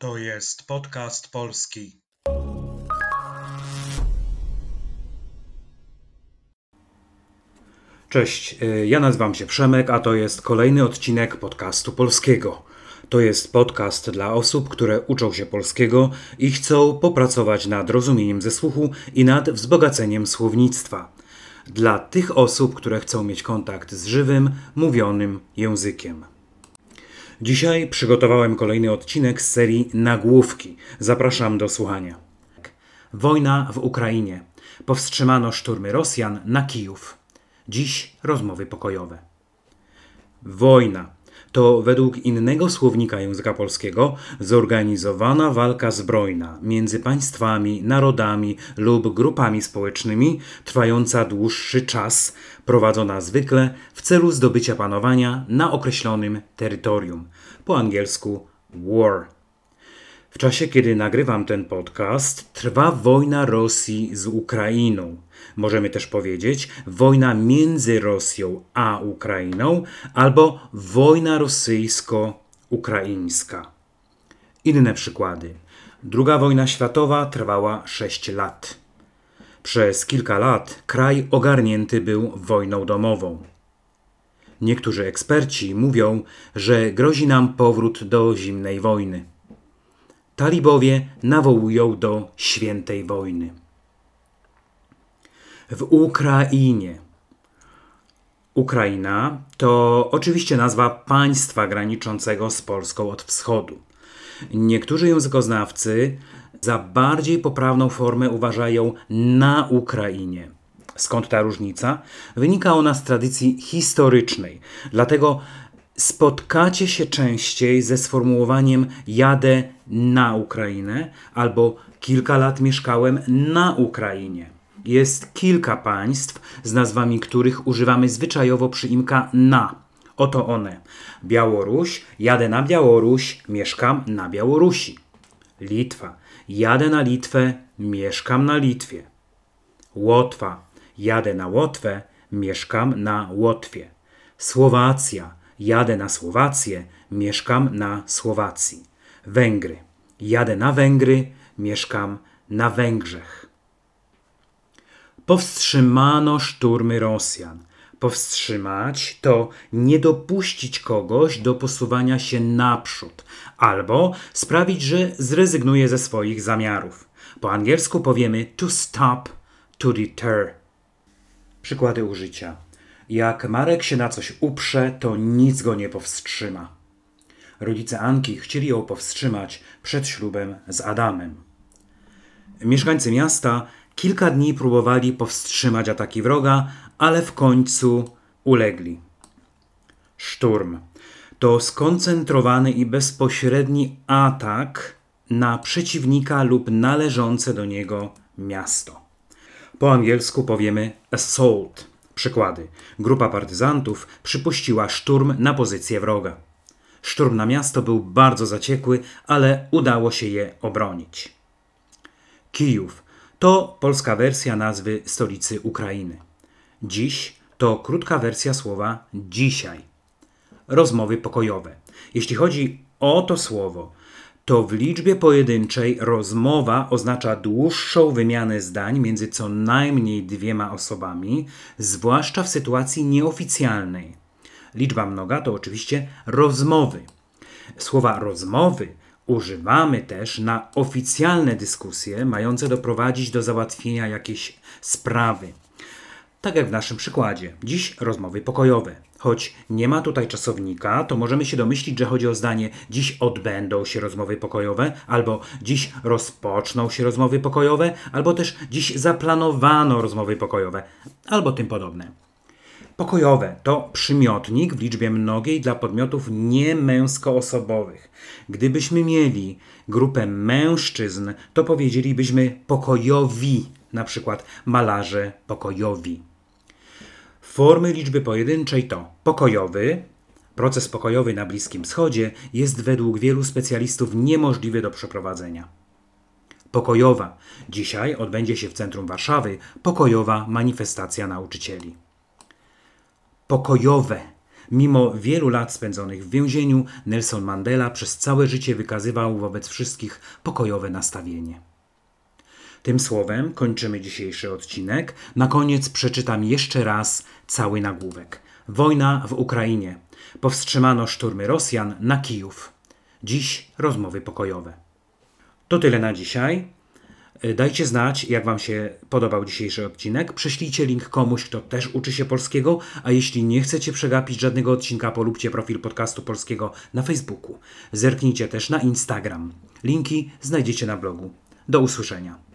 To jest podcast polski. Cześć, y, ja nazywam się Przemek, a to jest kolejny odcinek podcastu polskiego. To jest podcast dla osób, które uczą się polskiego i chcą popracować nad rozumieniem ze słuchu i nad wzbogaceniem słownictwa. Dla tych osób, które chcą mieć kontakt z żywym, mówionym językiem. Dzisiaj przygotowałem kolejny odcinek z serii Nagłówki. Zapraszam do słuchania. Wojna w Ukrainie. Powstrzymano szturmy Rosjan na Kijów. Dziś rozmowy pokojowe. Wojna to według innego słownika języka polskiego zorganizowana walka zbrojna między państwami, narodami lub grupami społecznymi, trwająca dłuższy czas, prowadzona zwykle w celu zdobycia panowania na określonym terytorium. Po angielsku war. W czasie, kiedy nagrywam ten podcast, trwa wojna Rosji z Ukrainą. Możemy też powiedzieć wojna między Rosją a Ukrainą albo wojna rosyjsko-ukraińska. Inne przykłady. Druga wojna światowa trwała 6 lat. Przez kilka lat kraj ogarnięty był wojną domową. Niektórzy eksperci mówią, że grozi nam powrót do zimnej wojny. Talibowie nawołują do świętej wojny. W Ukrainie. Ukraina to oczywiście nazwa państwa graniczącego z Polską od wschodu. Niektórzy językoznawcy za bardziej poprawną formę uważają na Ukrainie. Skąd ta różnica? Wynika ona z tradycji historycznej. Dlatego spotkacie się częściej ze sformułowaniem jadę na Ukrainę albo kilka lat mieszkałem na Ukrainie. Jest kilka państw, z nazwami których używamy zwyczajowo przyimka na. Oto one. Białoruś, jadę na Białoruś, mieszkam na Białorusi. Litwa, jadę na Litwę, mieszkam na Litwie. Łotwa, jadę na Łotwę, mieszkam na Łotwie. Słowacja, jadę na Słowację, mieszkam na Słowacji. Węgry, jadę na Węgry, mieszkam na Węgrzech. Powstrzymano szturmy Rosjan. Powstrzymać to nie dopuścić kogoś do posuwania się naprzód, albo sprawić, że zrezygnuje ze swoich zamiarów. Po angielsku powiemy to stop, to deter. Przykłady użycia. Jak Marek się na coś uprze, to nic go nie powstrzyma. Rodzice Anki chcieli ją powstrzymać przed ślubem z Adamem. Mieszkańcy miasta kilka dni próbowali powstrzymać ataki wroga, ale w końcu ulegli. Szturm to skoncentrowany i bezpośredni atak na przeciwnika lub należące do niego miasto. Po angielsku powiemy assault. Przykłady. Grupa partyzantów przypuściła szturm na pozycję wroga. Szturm na miasto był bardzo zaciekły, ale udało się je obronić. Kijów to polska wersja nazwy stolicy Ukrainy. Dziś to krótka wersja słowa dzisiaj. Rozmowy pokojowe. Jeśli chodzi o to słowo, to w liczbie pojedynczej rozmowa oznacza dłuższą wymianę zdań między co najmniej dwiema osobami, zwłaszcza w sytuacji nieoficjalnej. Liczba mnoga to oczywiście rozmowy. Słowa rozmowy używamy też na oficjalne dyskusje mające doprowadzić do załatwienia jakiejś sprawy. Tak jak w naszym przykładzie. Dziś rozmowy pokojowe. Choć nie ma tutaj czasownika, to możemy się domyślić, że chodzi o zdanie dziś odbędą się rozmowy pokojowe, albo dziś rozpoczną się rozmowy pokojowe, albo też dziś zaplanowano rozmowy pokojowe, albo tym podobne. Pokojowe to przymiotnik w liczbie mnogiej dla podmiotów niemęskoosobowych. Gdybyśmy mieli grupę mężczyzn, to powiedzielibyśmy pokojowi, na przykład malarze pokojowi. Formy liczby pojedynczej to pokojowy. Proces pokojowy na Bliskim Wschodzie jest według wielu specjalistów niemożliwy do przeprowadzenia. Pokojowa. Dzisiaj odbędzie się w centrum Warszawy pokojowa manifestacja nauczycieli. Pokojowe. Mimo wielu lat spędzonych w więzieniu, Nelson Mandela przez całe życie wykazywał wobec wszystkich pokojowe nastawienie. Tym słowem kończymy dzisiejszy odcinek. Na koniec przeczytam jeszcze raz cały nagłówek. Wojna w Ukrainie. Powstrzymano szturmy Rosjan na Kijów. Dziś rozmowy pokojowe. To tyle na dzisiaj. Y, Dajcie znać, jak Wam się podobał dzisiejszy odcinek. Prześlijcie link komuś, kto też uczy się polskiego, a jeśli nie chcecie przegapić żadnego odcinka, polubcie profil podcastu polskiego na Facebooku. Zerknijcie też na Instagram. Linki znajdziecie na blogu. Do usłyszenia.